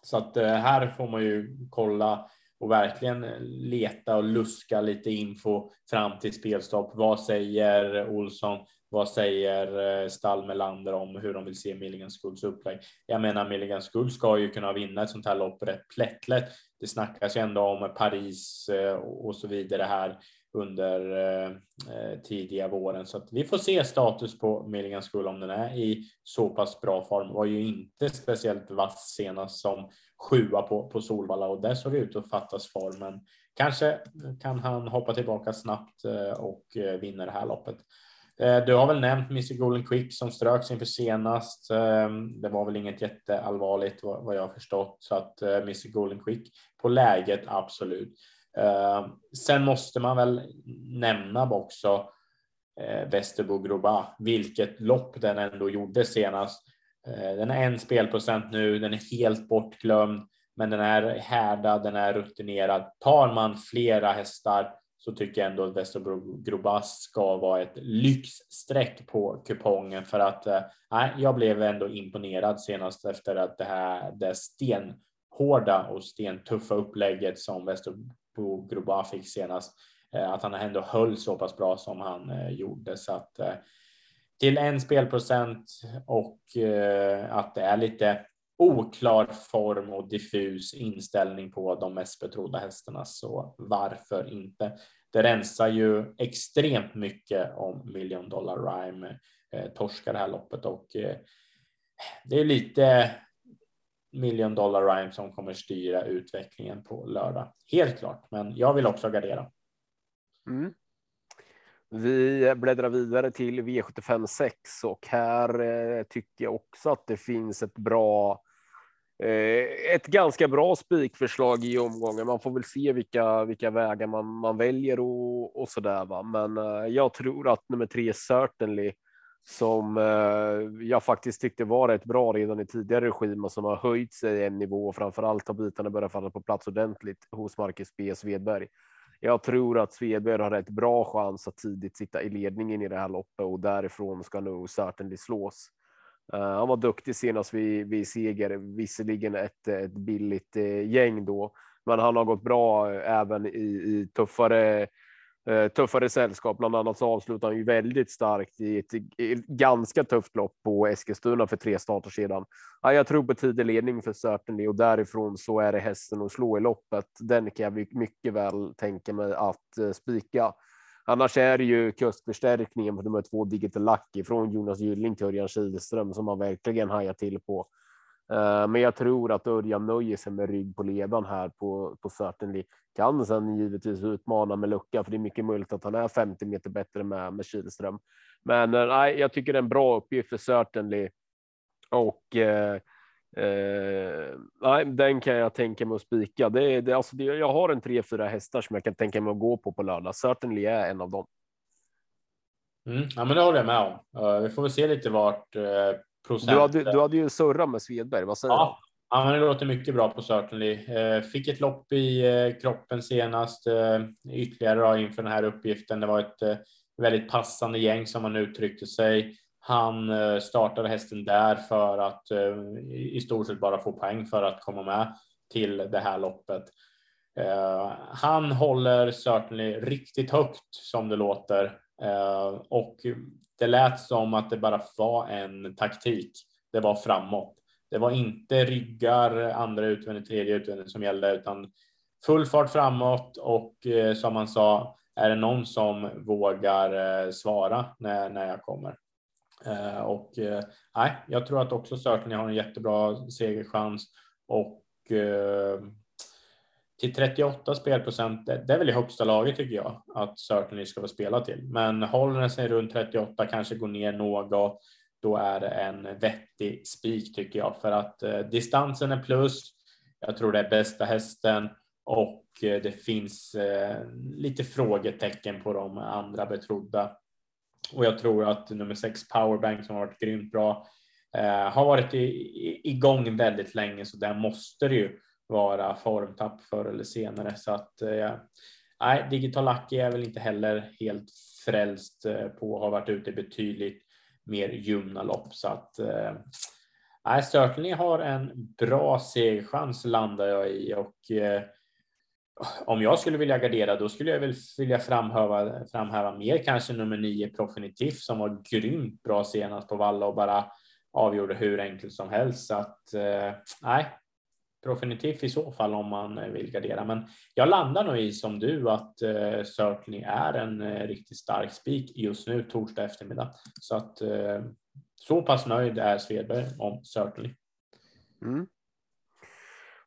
Så att eh, här får man ju kolla och verkligen leta och luska lite info fram till spelstopp. Vad säger Olsson? Vad säger eh, Stall Melander om hur de vill se Milligan Skulls upplägg? Jag menar, Milligan Skull ska ju kunna vinna ett sånt här lopp rätt plättlätt. Det snackas ju ändå om Paris eh, och så vidare här under eh, eh, tidiga våren. Så att vi får se status på Milligan Skull om den är i så pass bra form. Var ju inte speciellt vass senast som sjua på, på Solvalla och där såg det ut att fattas formen. Kanske kan han hoppa tillbaka snabbt och vinna det här loppet. Eh, du har väl nämnt Mr Golden Quick som ströks inför senast. Ehm, det var väl inget jätteallvarligt vad jag har förstått så att eh, Mr Golden Quick på läget absolut. Ehm, sen måste man väl nämna också eh, Västerbo Groba, vilket lopp den ändå gjorde senast. Den är en spelprocent nu, den är helt bortglömd, men den är härdad, den är rutinerad. Tar man flera hästar så tycker jag ändå att Västerbro Grobas ska vara ett lyxstreck på kupongen för att eh, jag blev ändå imponerad senast efter att det här det stenhårda och stentuffa upplägget som Västerbro Groba fick senast, eh, att han ändå höll så pass bra som han eh, gjorde. Så att eh, till en spelprocent och eh, att det är lite oklar form och diffus inställning på de mest betrodda hästarna. Så varför inte? Det rensar ju extremt mycket om Million Dollar Rhyme eh, torskar det här loppet och eh, det är lite Million Dollar Rhyme som kommer styra utvecklingen på lördag. Helt klart, men jag vill också gardera. Mm. Vi bläddrar vidare till V75 6 och här eh, tycker jag också att det finns ett bra eh, Eh, ett ganska bra spikförslag i omgången. Man får väl se vilka, vilka vägar man, man väljer och, och så där. Va? Men eh, jag tror att nummer tre Certainly som eh, jag faktiskt tyckte var rätt bra redan i tidigare regim och som har höjt sig en nivå och framför allt har bitarna börjat falla på plats ordentligt hos Marcus B Svedberg. Jag tror att Svedberg har rätt bra chans att tidigt sitta i ledningen i det här loppet och därifrån ska nog certainly slås. Eh, han var duktig senast vid, vid seger, visserligen ett, ett billigt eh, gäng då, men han har gått bra eh, även i, i tuffare tuffare sällskap. Bland annat så avslutar han ju väldigt starkt i ett, ganska tufft lopp på Eskilstuna för tre starter sedan. Ja, jag tror på tidig ledning för Certainly och därifrån så är det hästen att slå i loppet. Den kan jag mycket väl tänka mig att spika. Annars är det ju kustförstärkningen på nummer två Digital Lucky från Jonas Gylling till Örjan Kihlström som man verkligen hajar till på. Eh, men jag tror att Örjan nöjer sig med rygg på ledan här på, på Certainly. Kan sen givetvis utmana med lucka, för det är mycket möjligt att han är 50 meter bättre med, med Kihlström. Men eh, nej, jag tycker det är en bra uppgift för Certainly Och eh, eh, nej, den kan jag tänka mig att spika. Det, det, alltså det, jag har en tre, fyra hästar som jag kan tänka mig att gå på på lördag. Certainly är en av dem. Mm, ja, men det håller jag med om. Uh, vi får väl se lite vart uh, procent. Du hade, du hade ju surra med Svedberg. Vad säger ja. du? Ja, men det låter mycket bra på Certainly. Uh, fick ett lopp i kroppen senast ytterligare då, inför den här uppgiften. Det var ett väldigt passande gäng som man uttryckte sig. Han eh, startade hästen där för att eh, i stort sett bara få poäng för att komma med till det här loppet. Eh, han håller Certainly riktigt högt som det låter och det lät som att det bara var en taktik. Det var framåt. Det var inte ryggar, andra utvändigt, tredje utvändigt som gällde, utan full fart framåt och som man sa, är det någon som vågar svara när, när jag kommer? Eh, och eh, nej, jag tror att också Certainly har en jättebra segerchans och eh, till 38 spelprocent, det är väl i högsta laget tycker jag att Certainly ska vara spela till. Men håller den sig runt 38, kanske går ner något, då är det en vettig spik tycker jag för att eh, distansen är plus. Jag tror det är bästa hästen och eh, det finns eh, lite frågetecken på de andra betrodda. Och jag tror att nummer sex powerbank som har varit grymt bra eh, har varit i, i, igång väldigt länge så där måste det ju vara formtapp förr eller senare. Så att eh, nej, Digital Lucky är väl inte heller helt frälst eh, på, har varit ute betydligt mer ljumna lopp så att eh, nej, Certainly har en bra segerchans landar jag i och eh, om jag skulle vilja gardera då skulle jag väl vilja framhäva, framhäva mer kanske nummer nio Profinitiv som var grymt bra senast på Valla och bara avgjorde hur enkelt som helst. Så att eh, nej, Profinitiv i så fall om man eh, vill gardera. Men jag landar nog i som du att eh, Circling är en eh, riktigt stark spik just nu torsdag eftermiddag. Så att eh, så pass nöjd är Svedberg om Circling. Mm.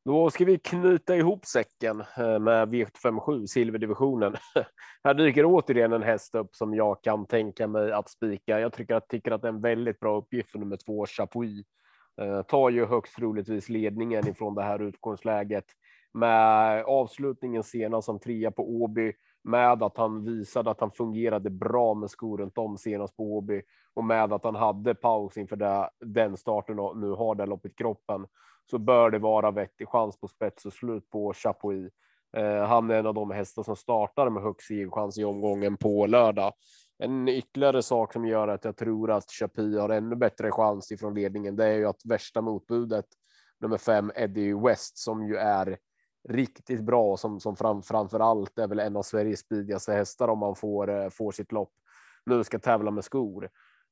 Då ska vi knyta ihop säcken eh, med V757 silverdivisionen. Här dyker återigen en häst upp som jag kan tänka mig att spika. Jag tycker att, tycker att det är en väldigt bra uppgift för nummer två Chapuis eh, tar ju högst troligtvis ledningen ifrån det här utgångsläget med avslutningen senast som trea på Åby med att han visade att han fungerade bra med skor runt om senast på Åby och med att han hade paus inför det, den starten och nu har det loppet kroppen så bör det vara vettig chans på spets och slut på Chapuis. Eh, han är en av de hästar som startar med högst chans i omgången på lördag en ytterligare sak som gör att jag tror att Chapuis har ännu bättre chans ifrån ledningen. Det är ju att värsta motbudet nummer fem Eddie West som ju är riktigt bra som som fram, framför allt är väl en av Sveriges speedigaste hästar om man får eh, får sitt lopp. Nu ska tävla med skor.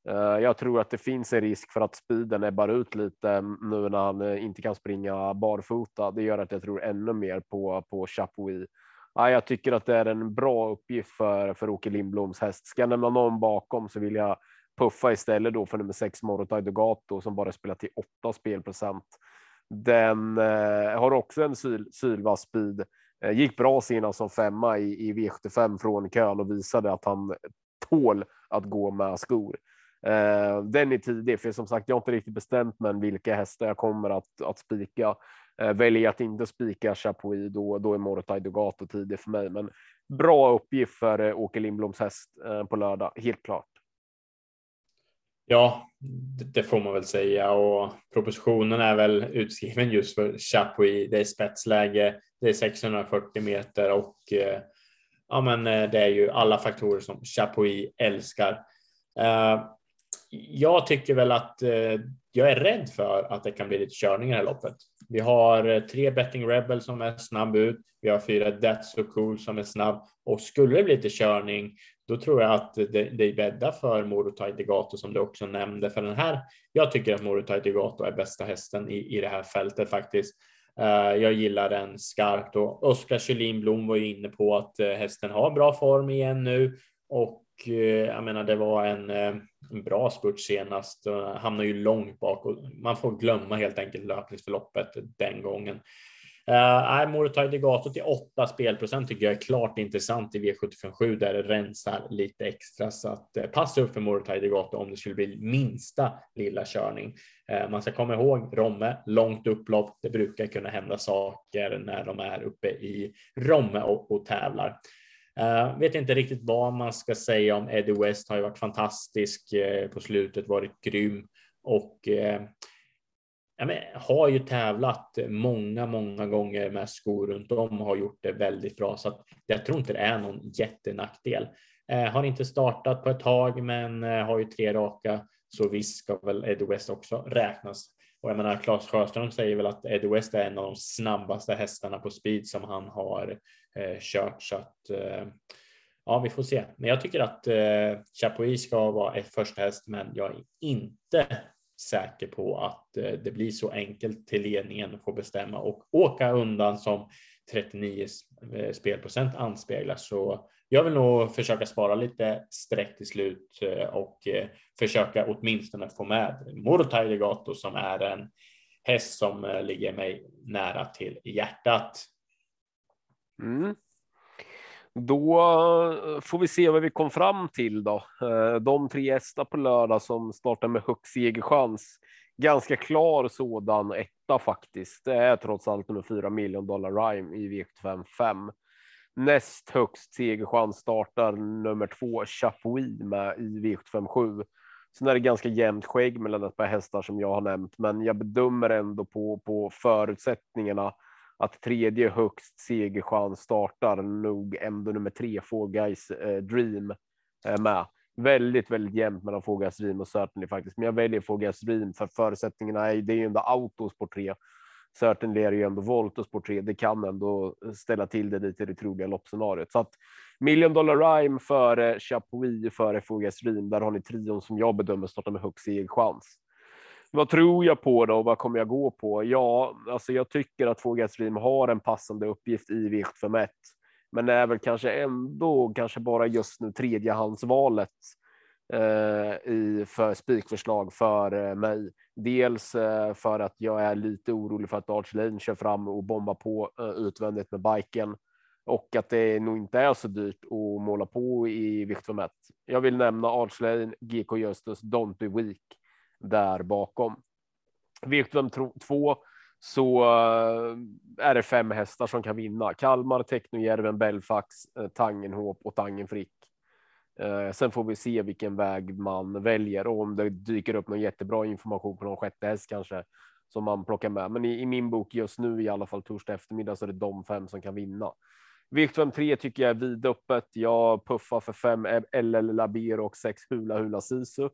Eh, jag tror att det finns en risk för att speeden ebbar ut lite nu när han eh, inte kan springa barfota. Det gör att jag tror ännu mer på på Chapuis ja, jag tycker att det är en bra uppgift för, för Åke Lindbloms häst. Ska jag nämna någon bakom så vill jag puffa istället då för nummer sex Morotai Dugato som bara spelar till 8 spelprocent. Den eh, har också en syl, sylvass speed. Eh, gick bra senast som femma i, i V75 från kön och visade att han tål att gå med skor. Eh, den är tidig, för som sagt, jag har inte riktigt bestämt men vilka hästar jag kommer att, att spika. Eh, väljer att inte spika Chapuis, då, då är Morotai Dugato tidig för mig. Men bra uppgift för eh, Åke Lindbloms häst eh, på lördag, helt klart. Ja, det får man väl säga och propositionen är väl utskriven just för Chapuis. Det är spetsläge, det är 640 meter och eh, ja, men eh, det är ju alla faktorer som Chapuis älskar. Eh, jag tycker väl att eh, jag är rädd för att det kan bli lite körning i det här loppet. Vi har eh, tre Betting Rebel som är snabb ut. Vi har fyra That's So Cool som är snabb och skulle det bli lite körning, då tror jag att det, det är bädda för Morotai Degato som du också nämnde för den här. Jag tycker att Morotai Degato är bästa hästen i, i det här fältet faktiskt. Uh, jag gillar den skarpt och Oskar Kjellin Blom var ju inne på att hästen har bra form igen nu och Eh, jag menar, det var en eh, en bra spurt senast och hamnar ju långt bak och man får glömma helt enkelt löpningsförloppet den gången. Eh, uh, Morotaj Degato till 8 spelprocent tycker jag är klart intressant i V757 där det rensar lite extra så att uh, passa upp för Morotaj Degato om det skulle bli minsta lilla körning. Uh, man ska komma ihåg Romme, långt upplopp. Det brukar kunna hända saker när de är uppe i Romme och, och tävlar. Uh, vet inte riktigt vad man ska säga om Eddie West har ju varit fantastisk uh, på slutet, varit grym och uh, ja, men, har ju tävlat många, många gånger med skor runt om och har gjort det väldigt bra så att jag tror inte det är någon jättenackdel. har inte startat på ett tag, men har ju tre raka så visst ska väl Eddie West också räknas. Och jag menar, Claes Sjöström säger väl att Eddie West är en av de snabbaste hästarna på speed som han har eh, kört så att eh, ja, vi får se. Men jag tycker att eh, Chapuis ska vara ett första häst, men jag är inte säker på att eh, det blir så enkelt till ledningen att få bestämma och åka undan som 39 eh, spelprocent anspeglar. Så jag vill nog försöka spara lite streck till slut eh, och eh, försöka åtminstone få med Morotai Legato som är en häst som eh, ligger mig nära till hjärtat. Mm. Då får vi se vad vi kom fram till då. De tre hästar på lördag som startar med högst segerchans. Ganska klar sådan etta faktiskt. Det är trots allt nummer fyra miljon dollar rhyme i V75 5. Näst högst segerchans startar nummer två Chapuis med i V757. Sen är det ganska jämnt skägg mellan ett par hästar som jag har nämnt, men jag bedömer ändå på, på förutsättningarna att tredje högst segerchans startar nog ändå nummer tre Four Guys eh, Dream eh, med. Väldigt, väldigt jämnt mellan Four Guys Dream och Certainly faktiskt, men jag väljer Four Guys Dream för förutsättningarna är det är ju ändå autos på tre Certainly är det ju ändå Voltos på tre. Det kan ändå eh, ställa till det lite i det troliga loppscenariot. Så att Million Dollar Rhyme före Chapuis före Fogas Rim. Där har ni trion som jag bedömer startar med högst chans. Vad tror jag på då? Vad kommer jag gå på? Ja, alltså jag tycker att Fogas Rim har en passande uppgift i V751, men är väl kanske ändå kanske bara just nu tredjehandsvalet Eh, i för spikförslag för eh, mig. Dels eh, för att jag är lite orolig för att Arch Lane kör fram och bombar på eh, utvändigt med biken och att det nog inte är så dyrt att måla på i vikt 1. Jag vill nämna Arch Lane, GK Justus, Don't Be Weak där bakom. Vikt 2 så eh, är det fem hästar som kan vinna. Kalmar, Technojärven, Belfax, Tangenhop och Tangenfrick. Frick. Eh, sen får vi se vilken väg man väljer och om det dyker upp någon jättebra information på någon sjätte häst kanske som man plockar med. Men i, i, min bok just nu i alla fall torsdag eftermiddag så är det de fem som kan vinna. Vikt 3 tycker jag är vidöppet. Jag puffar för fem LL Labero och sex Hula Hula Sisu.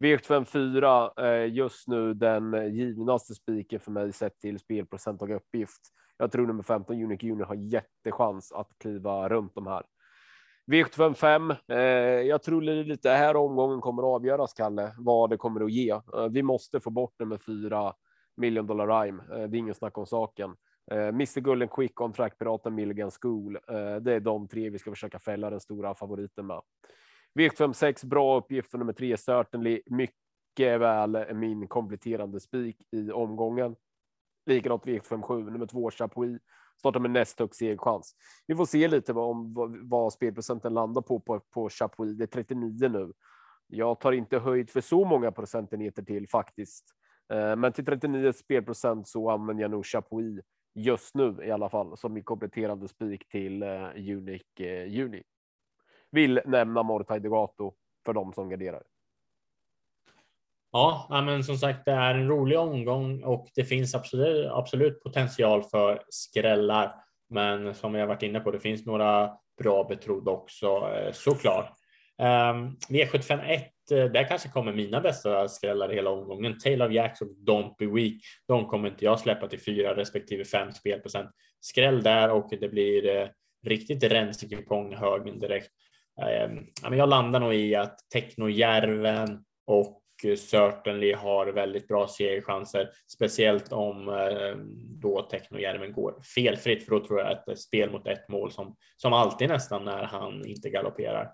V75 4 är just nu den givnaste spiken för mig sett till spelprocent och uppgift. Jag tror nummer 15 Unique Junior har jättechans att kliva runt de här. V755. Eh, jag tror lite här omgången kommer att avgöras, Kalle, vad det kommer att ge. Eh, vi måste få bort det med fyra million dollar rhyme. Eh, det är ingen snack om saken. Eh, Mr Gullen Quick, On Track Piraten, Milligan School. Eh, det är de tre vi ska försöka fälla den stora favoriten med. V756, bra uppgift för nummer tre, Certainly. Mycket väl min kompletterande spik i omgången. Likadant V757, nummer två, Chapuis startar med näst högst segerchans. Vi får se lite vad, om, vad, vad spelprocenten landar på på, på Chapuis. Det är 39 nu. Jag tar inte höjd för så många procentenheter till faktiskt, eh, men till 39 spelprocent så använder jag nog Chapuis just nu i alla fall som min kompletterande spik till eh, Unique eh, Juni. Vill nämna Mortai Degato för de som garderar. Ja, men som sagt, det är en rolig omgång och det finns absolut, absolut potential för skrällar. Men som jag varit inne på, det finns några bra betrodda också eh, såklart. Ehm, V751, eh, där kanske kommer mina bästa skrällar hela omgången. Tail of Jacks och Don't Be Weak. De kommer inte jag släppa till fyra respektive fem spelprocent. Skräll där och det blir eh, riktigt rensig i kuponghögen direkt. Ehm, jag landar nog i att Technojärven och Certainly har väldigt bra segerchanser, speciellt om eh, då Technojärven går felfritt, för då tror jag att det är spel mot ett mål som, som alltid nästan när han inte galopperar.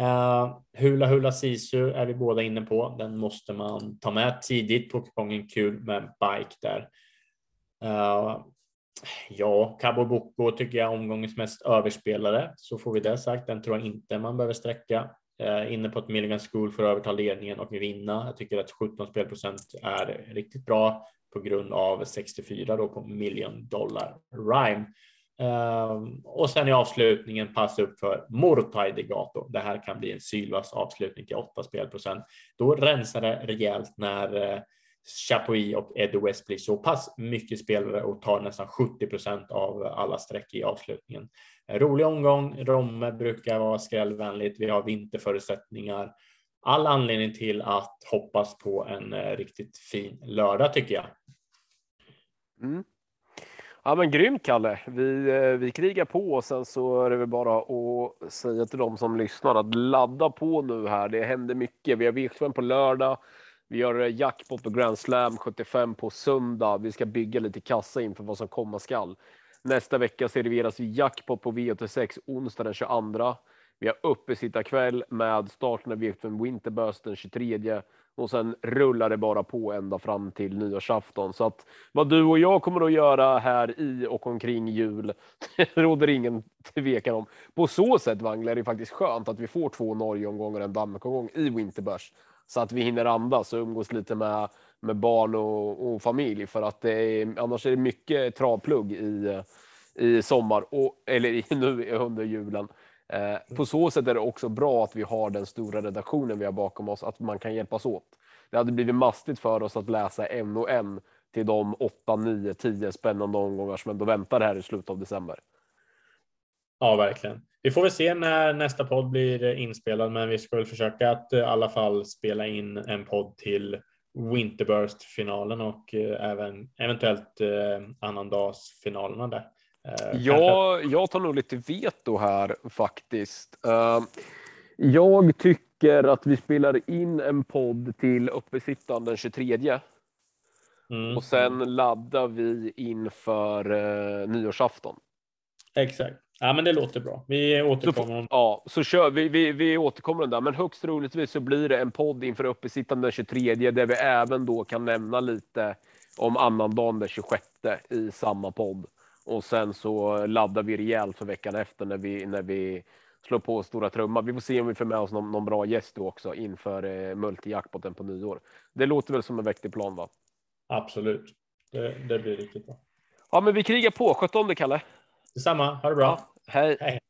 Uh, Hula Hula Sisu är vi båda inne på. Den måste man ta med tidigt på kupongen. Kul med bike där. Uh, Ja, Cabo Boko tycker jag är omgångens mest överspelade Så får vi det sagt. Den tror jag inte man behöver sträcka. Eh, inne på ett Milligan School för att överta ledningen och vinna. Jag tycker att 17 spelprocent är riktigt bra på grund av 64 då på million dollar rhyme. Um, och sen i avslutningen passa upp för Mortai Degato. Det här kan bli en sylvass avslutning till 8 spelprocent. Då rensar det rejält när eh, Chapuis och Eddie West blir så pass mycket spelare och tar nästan 70 procent av alla streck i avslutningen. Rolig omgång. Romme brukar vara skrällvänligt. Vi har vinterförutsättningar. All anledning till att hoppas på en eh, riktigt fin lördag tycker jag. Mm. Ja, men grymt Kalle. Vi, eh, vi krigar på och sen så är det väl bara att säga till de som lyssnar att ladda på nu här. Det händer mycket. Vi har v på lördag. Vi gör eh, jackpot på Grand Slam 75 på söndag. Vi ska bygga lite kassa inför vad som komma skall. Nästa vecka serveras jackpot på V86 onsdag den 22. Vi har uppesittarkväll med starten av V75 Winterburst den 23 och sen rullar det bara på ända fram till nyårsafton. Så att vad du och jag kommer att göra här i och omkring jul, det råder ingen tvekan om. På så sätt, Wangler, är det faktiskt skönt att vi får två Norge-omgångar och en Danmark-omgång i Winterbörs så att vi hinner andas och umgås lite med, med barn och, och familj för att det är, annars är det mycket travplugg i, i sommar och eller i, nu under julen. Eh, på så sätt är det också bra att vi har den stora redaktionen vi har bakom oss, att man kan hjälpas åt. Det hade blivit mastigt för oss att läsa en och en till de 8, 9, 10 spännande omgångar som ändå väntar här i slutet av december. Ja, verkligen. Vi får väl se när nästa podd blir inspelad, men vi ska väl försöka att i alla fall spela in en podd till Winterburst-finalen och eh, även eventuellt eh, annandagsfinalerna där. Eh, ja, jag tar nog lite veto här faktiskt. Uh, jag tycker att vi spelar in en podd till uppesittan den 23. Mm. Och sen laddar vi inför nyårsafton. Exakt. Ja, men det låter bra. Vi återkommer. Så, ja, så kör vi. Vi, vi återkommer där, men högst troligtvis så blir det en podd inför uppesittan den 23 där vi även då kan nämna lite om annandagen den 26 i samma podd och sen så laddar vi rejält för veckan efter när vi när vi slår på stora trumman. Vi får se om vi får med oss någon, någon bra gäst då också inför eh, multijackpoten på nyår. Det låter väl som en vettig plan, va? Absolut. Det, det blir riktigt bra. Ja, men vi krigar på. Sköt om det, Kalle. Detsamma. Ha det bra. Ja, hej. hej.